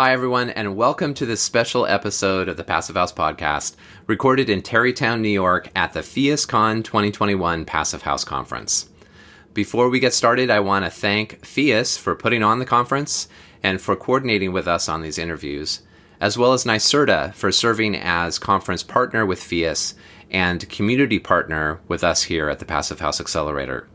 Hi, everyone, and welcome to this special episode of the Passive House Podcast, recorded in Tarrytown, New York at the PHIUSCon 2021 Passive House Conference. Before we get started, I want to thank PHIUS for putting on the conference and for coordinating with us on these interviews, as well as NYSERDA for serving as conference partner with PHIUS and community partner with us here at the Passive House Accelerator.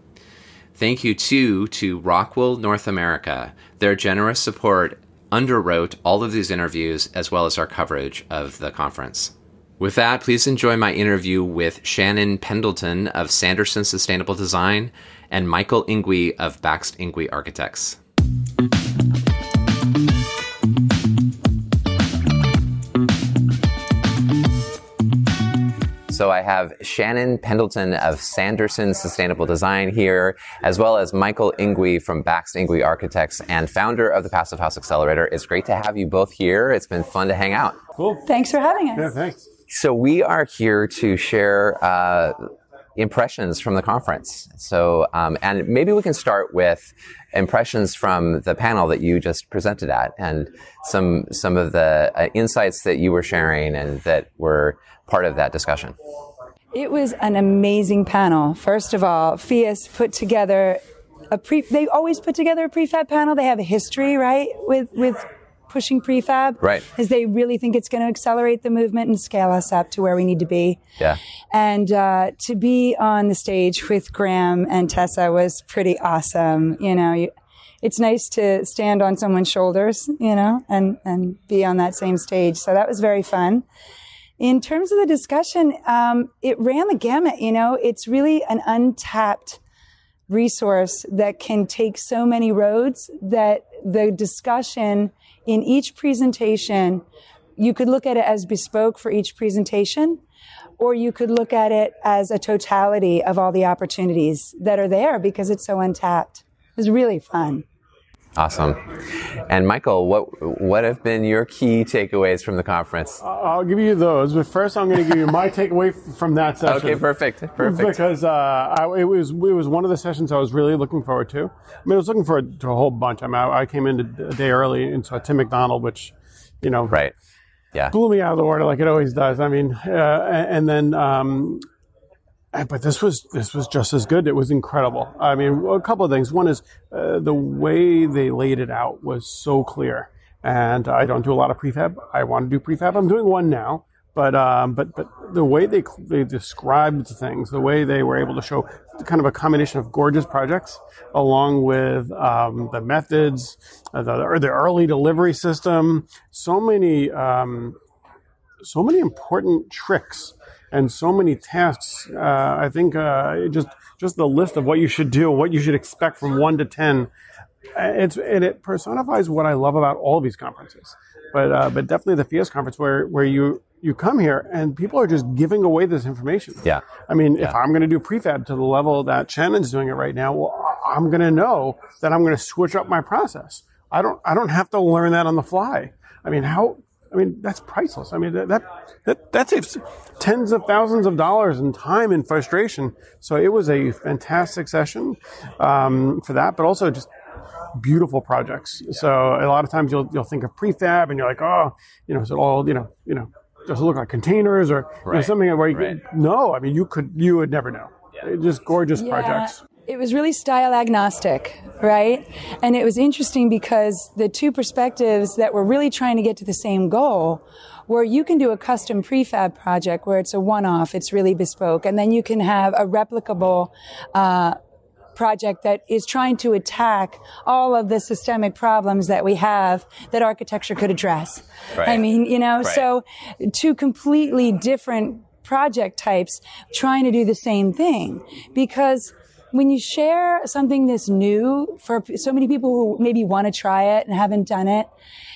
Thank you too to Rockwool North America. Their generous support underwrote all of these interviews as well as our coverage of the conference. With that, please enjoy my interview with Shannon Pendleton of Sanderson Sustainable Design and Michael Ingui of Baxt Ingui Architects. So I have Shannon Pendleton of Sanderson Sustainable Design here, as well as Michael Ingui from Baxt Ingui Architects and founder of the Passive House Accelerator. It's great to have you both here. It's been fun to hang out. Cool. Thanks for having us. Yeah, thanks. So we are here to share uh, impressions from the conference. So, um, and maybe we can start with impressions from the panel that you just presented at, and some some of the uh, insights that you were sharing and that were part of that discussion. It was an amazing panel. First of all, PHIUS put together a pre. They always put together a prefab panel. They have a history, right, with with pushing prefab, Right. Because they really think it's going to accelerate the movement and scale us up to where we need to be. Yeah. And uh, to be on the stage with Graham and Tessa was pretty awesome. You know, you, it's nice to stand on someone's shoulders, you know, and and be on that same stage. So that was very fun. In terms of the discussion, um, it ran the gamut. You know, it's really an untapped resource that can take so many roads that the discussion in each presentation, you could look at it as bespoke for each presentation, or you could look at it as a totality of all the opportunities that are there because it's so untapped. It was really fun. Awesome. And Michael, what what have been your key takeaways from the conference? I'll give you those, but first I'm going to give you my takeaway from that session. Okay, perfect, perfect. Because uh, I, it was it was one of the sessions I was really looking forward to. I mean, I was looking forward to a whole bunch. I mean, I, I came in a day early and saw Tim McDonald, which, you know, Right. Yeah. blew me out of the water like it always does. I mean, uh, and then, um, but this was this was just as good. It was incredible. I mean, a couple of things. One is uh, the way they laid it out was so clear. And I don't do a lot of prefab. I want to do prefab. I'm doing one now. But um, but but the way they they described things, the way they were able to show kind of a combination of gorgeous projects along with um, the methods, uh, the or the early delivery system, so many um, so many important tricks and so many tasks. Uh, I think uh, just just the list of what you should do, what you should expect from one to ten. uh, It's and it personifies what I love about all of these conferences, but uh, but definitely the PHIUS conference where where you you come here and people are just giving away this information. Yeah. I mean, if I'm going to do prefab to the level that Shannon's doing it right now, well, I'm going to know that I'm going to switch up my process. I don't, I don't have to learn that on the fly. I mean, how, I mean, that's priceless. I mean, that, that, that, that saves tens of thousands of dollars in time and frustration. So it was a fantastic session, um, for that, but also just beautiful projects. So a lot of times you'll, you'll think of prefab and you're like, oh, you know, is it all, you know, you know, does it look like containers or you know, something where you, Right. no, I mean, you could, you would never know. Just gorgeous projects. It was really style agnostic, right? And it was interesting because the two perspectives that were really trying to get to the same goal where you can do a custom prefab project where it's a one-off, it's really bespoke, and then you can have a replicable uh, project that is trying to attack all of the systemic problems that we have that architecture could address. Right. I mean, you know, Right. so two completely different project types trying to do the same thing because when you share something that's new for so many people who maybe want to try it and haven't done it,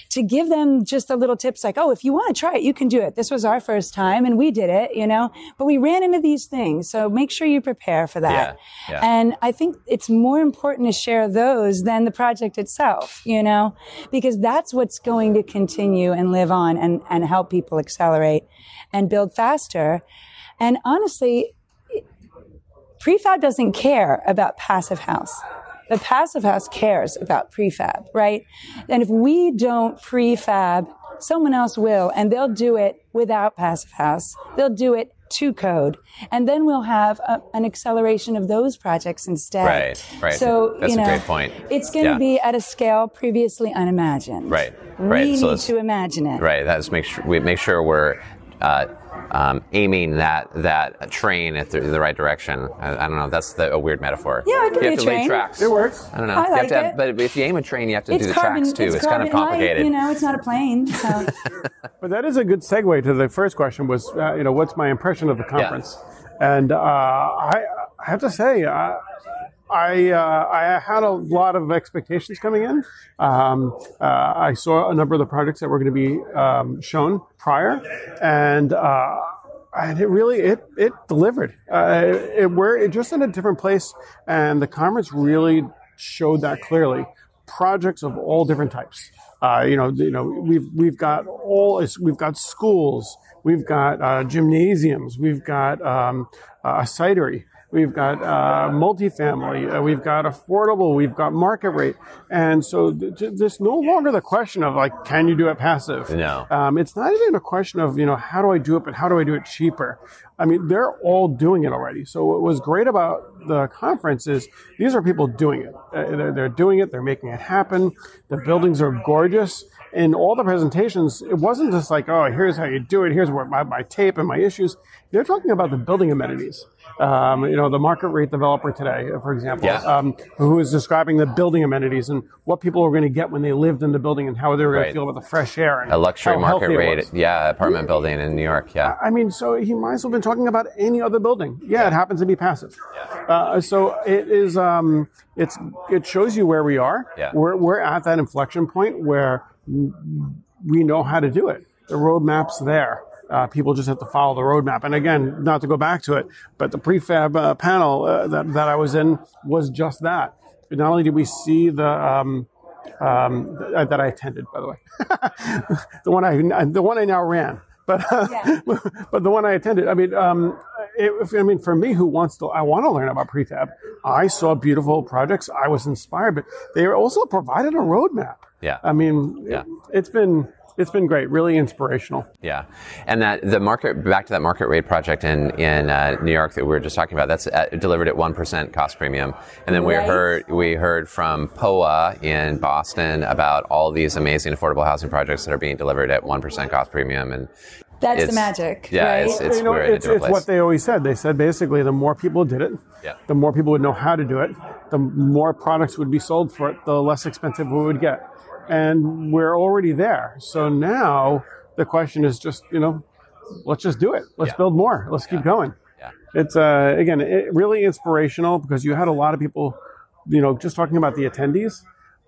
to give them just the little tips like, oh, if you want to try it, you can do it. This was our first time and we did it, you know, but we ran into these things. So make sure you prepare for that. Yeah, yeah. And I think it's more important to share those than the project itself, you know, because that's what's going to continue and live on and, and help people accelerate and build faster. And honestly, prefab doesn't care about passive house. the passive house cares about prefab, right? And if we don't prefab, someone else will, and they'll do it without passive house. They'll do it to code, and then we'll have a, an acceleration of those projects instead. Right, right. So That's you a great point. It's going to Yeah. be at a scale previously unimagined. Right, We right. So need let's- to imagine it. Right. That's make sure we make sure we're uh, um, aiming that that train at the, the right direction. I, I don't know. That's the, a weird metaphor. Yeah, it can you be have a to lay train. tracks. It works. I don't know. I You have like to have- it. but if you aim a train, you have to It's do the carbon. tracks too. It's, It's, kind of complicated. Light, you know, it's not a plane. So But that is a good segue to the first question was, uh, you know, what's my impression of the conference? And uh, I, I have to say, uh, I, uh, I had a lot of expectations coming in. Um, uh, I saw a number of the projects that were going to be um, shown prior, and uh, and it really it it delivered. Uh, it, it, we're just in a different place, and the conference really showed that clearly. Projects of all different types. Uh, you know, you know, we've we've got all we've got schools, we've got uh, gymnasiums, we've got um, a cidery, we've got uh, multifamily, uh, we've got affordable, we've got market rate, and so th- th- there's no longer the question of like, can you do it passive? No. Um, it's not even a question of, you know, how do I do it, but how do I do it cheaper? I mean, they're all doing it already. So what was great about the conference is these are people doing it. Uh, they're, doing it. They're making it happen. The buildings are gorgeous. And all the presentations, it wasn't just like, oh, here's how you do it. Here's what my, my tape and my issues. They're talking about the building amenities. Um, you know, the market rate developer today, for example, Yeah. um, who is describing the building amenities and what people were going to get when they lived in the building and how they were going Right. to feel about the fresh air and a luxury market rate, yeah, apartment building in New York, yeah. I mean, so he might as well have been talking about any other building. Yeah, it happens to be passive. Uh, so it is. Um, it's it shows you where we are. Yeah. We're we're at that inflection point where we know how to do it. The roadmap's there. Uh, people just have to follow the roadmap. And again, not to go back to it, but the prefab uh, panel uh, that that I was in was just that. Not only did we see the um, um, th- that I attended, by the way, the one I the one I now ran, but uh, but the one I attended. I mean, um, it, I mean, for me, who wants to, I want to learn about prefab. I saw beautiful projects. I was inspired, but they also provided a roadmap. Yeah. I mean, Yeah. it, it's been it's been great, really inspirational. Yeah, and that the market back to that market rate project in in uh, New York that we were just talking about. That's uh, delivered at one percent cost premium, and then we heard we heard from POA in Boston about all these amazing affordable housing projects that are being delivered at one percent cost premium, and that's the magic. yeah, right? it's- it's- you know, we're in a it's, it's what they always said. They said basically the more people did it, Yeah. the more people would know how to do it, the more products would be sold for it, the less expensive we would get. And we're already there. So now the question is just, you know, let's just do it. Let's Yeah. build more. Let's keep going. yeah, It's uh, again it, really inspirational because you had a lot of people, you know, just talking about the attendees.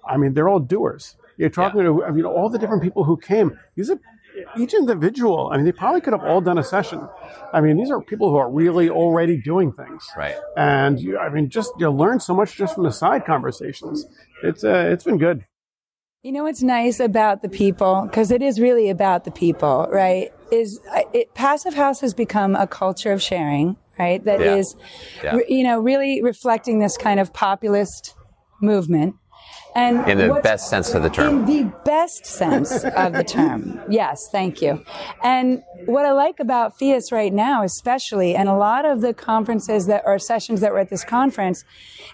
I mean, they're all doers. You're talking to I mean all the different people who came. These are each individual. I mean, they probably could have all done a session. I mean, these are people who are really already doing things. right. And you, I mean, just you learn so much just from the side conversations. It's uh, it's been good. You know what's nice about the people, because it is really about the people, right? Is it, Passive House has become a culture of sharing, right? That Yeah. is, Yeah. re- you know, really reflecting this kind of populist movement. And In the best sense of the term. in the best sense of the term. Yes, thank you. And what I like about PHIUS right now, especially, and a lot of the conferences that are sessions that were at this conference,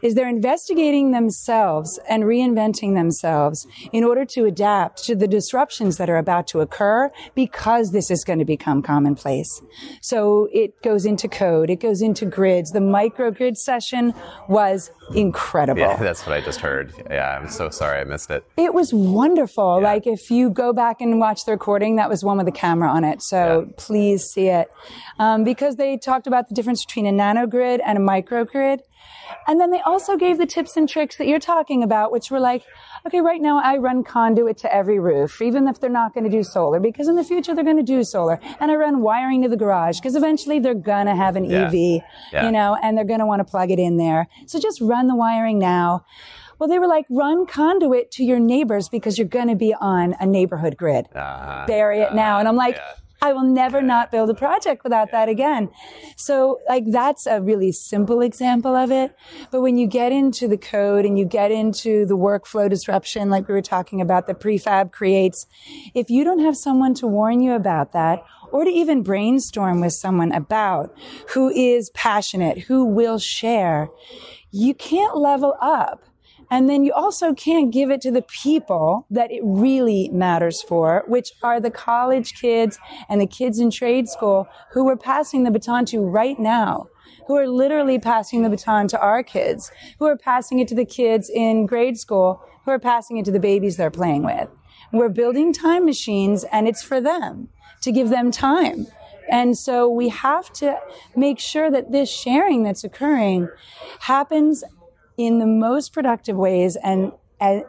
is they're investigating themselves and reinventing themselves in order to adapt to the disruptions that are about to occur because this is going to become commonplace. So it goes into code, it goes into grids. The microgrid session was incredible. Yeah, that's what I just heard. Yeah, I'm so sorry I missed it. It was wonderful. Like if you go back and watch the recording, that was one with a camera on it. So Yeah. Please see it. Um, because they talked about the difference between a nanogrid and a microgrid. And then they also gave the tips and tricks that you're talking about, which were like, okay, right now I run conduit to every roof, even if they're not going to do solar, because in the future they're going to do solar. And I run wiring to the garage, because eventually they're going to have an Yeah. EV, Yeah. you know, and they're going to want to plug it in there. So just run the wiring now. Well, they were like, run conduit to your neighbors because you're going to be on a neighborhood grid. Uh, Bury it now. And I'm like, yeah. I will never not build a project without that again. So like that's a really simple example of it. But when you get into the code and you get into the workflow disruption, like we were talking about, the prefab creates, if you don't have someone to warn you about that or to even brainstorm with someone about who is passionate, who will share, you can't level up. And then you also can't give it to the people that it really matters for, which are the college kids and the kids in trade school who we're passing the baton to right now, who are literally passing the baton to our kids, who are passing it to the kids in grade school, who are passing it to the babies they're playing with. We're building time machines and it's for them to give them time. And so we have to make sure that this sharing that's occurring happens in the most productive ways and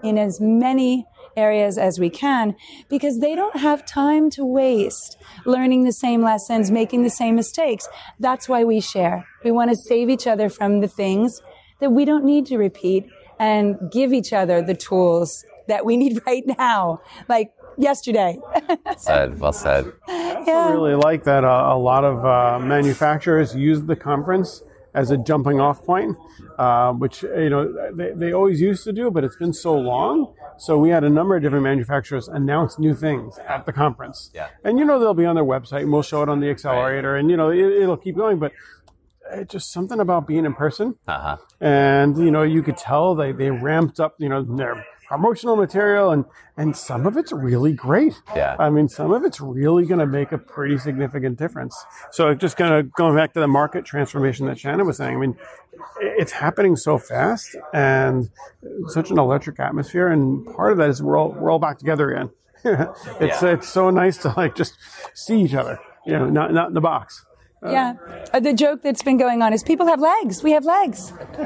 in as many areas as we can because they don't have time to waste learning the same lessons, making the same mistakes. That's why we share. We want to save each other from the things that we don't need to repeat and give each other the tools that we need right now. Like yesterday. said, well said. I yeah. really like that uh, a lot of uh, manufacturers use the conference as a jumping off point, uh, which you know they, they always used to do, but it's been so long. So we had a number of different manufacturers announce new things at the conference. Yeah. And you know they'll be on their website, and we'll show it on the accelerator, right. and you know it, will keep going, but. It's just something about being in person, uh-huh. and you know you could tell they, they ramped up you know their promotional material and and some of it's really great. Yeah. I mean some of it's really going to make a pretty significant difference. So just kind of going back to the market transformation that shannon was saying i mean it's happening so fast and such an electric atmosphere and part of that is we're all we're all back together again. It's yeah. it's so nice to like just see each other you know not not in the box yeah. Uh, the joke that's been going on is people have legs. We have legs.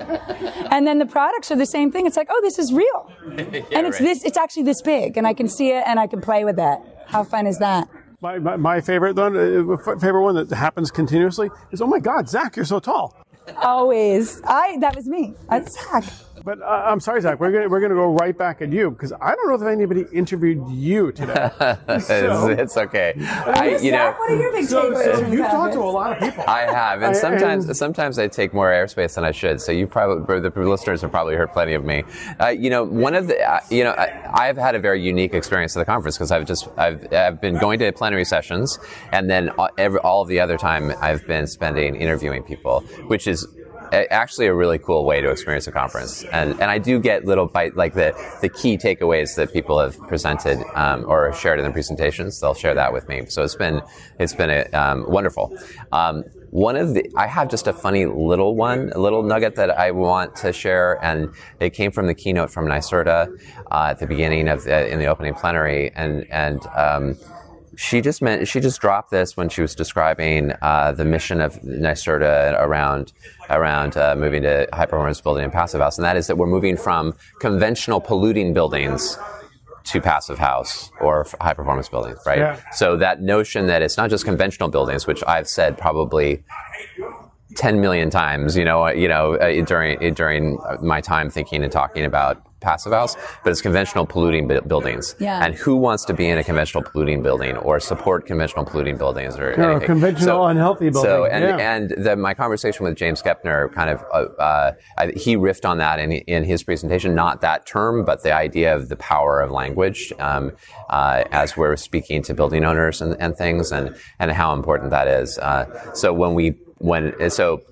and then the products are the same thing. It's like, oh, this is real. yeah, and it's right. this, it's actually this big and I can see it and I can play with that. How fun is that? My, my, my favorite one, uh, favorite one that happens continuously is, oh my God, Zach, you're so tall. Always. I, that was me. That's Zach. But uh, I'm sorry, Zach. We're gonna we're gonna go right back at you because I don't know if anybody interviewed you today. so, it's, it's, okay. I, you know, what are your big so, takeaways? So you've talked to a lot of people. I have, and sometimes and, sometimes I take more airspace than I should. So you probably the listeners have probably heard plenty of me. Uh, you know, one of the uh, you know I, have had a very unique experience at the conference because I've just I've I've been going to plenary sessions, and then all, every, all of the other time I've been spending interviewing people, which is actually a really cool way to experience a conference. And, and I do get little bite, like the, the key takeaways that people have presented, um, or shared in their presentations. They'll share that with me. So it's been, it's been a, um, wonderful. Um, one of the, I have just a funny little one, a little nugget that I want to share, and it came from the keynote from NYSERDA uh, at the beginning of the, in the opening plenary, and and um, she just meant she just dropped this when she was describing uh, the mission of NYSERDA around around uh, moving to high performance building and passive house, and that is that we're moving from conventional polluting buildings to passive house or high performance buildings, right? Yeah. So that notion that it's not just conventional buildings, which I've said probably 10 million times, you know, you know, uh, during during my time thinking and talking about passive house, but it's conventional polluting buildings. Yeah. And who wants to be in a conventional polluting building or support conventional polluting buildings or no, anything? conventional so, unhealthy building. So, and, yeah. and the, my conversation with James Kepner kind of, uh, uh, he riffed on that in, in his presentation, not that term, but the idea of the power of language, um, uh, as we're speaking to building owners and, and things and, and how important that is. Uh, so when we, when, so,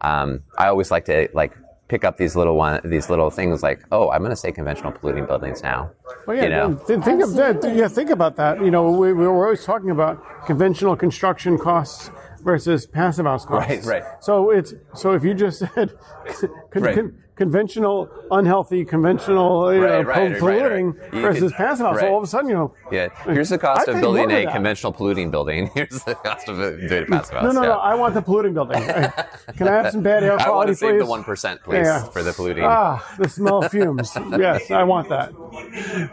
um, I always like to like pick up these little one, these little things like, oh, I'm going to say conventional polluting buildings now. Well, yeah, you know? think of that. Yeah, think about that. You know, we, we were always talking about conventional construction costs versus passive house costs. Right, right. So it's so if you just said con, right. con, conventional, unhealthy, conventional, you right, know, right, polluting versus can, passive house, all of a sudden, you know. Yeah. Here's the cost of building a conventional polluting building. Here's the cost of doing a passive house. No, no, yeah. no. I want the polluting building. Can I have some bad air quality, I want to save please? the one percent, please, yeah. for the polluting. Ah, the smell of fumes. yes, I want that.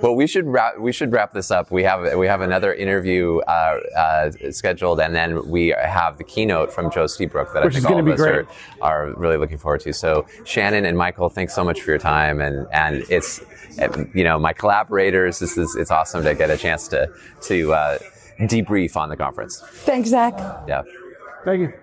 Well, we should wrap. We should wrap this up. We have we have another interview uh, uh, scheduled, and then we have the keynote from Joe Seabrook that Which I think all of us are, are, really looking forward to. So, Shannon and Michael, thanks so much for your time, and and it's you know my collaborators. This is it's awesome to get a chance to to. Uh, debrief on the conference. Thanks, Zach. Yeah. Thank you.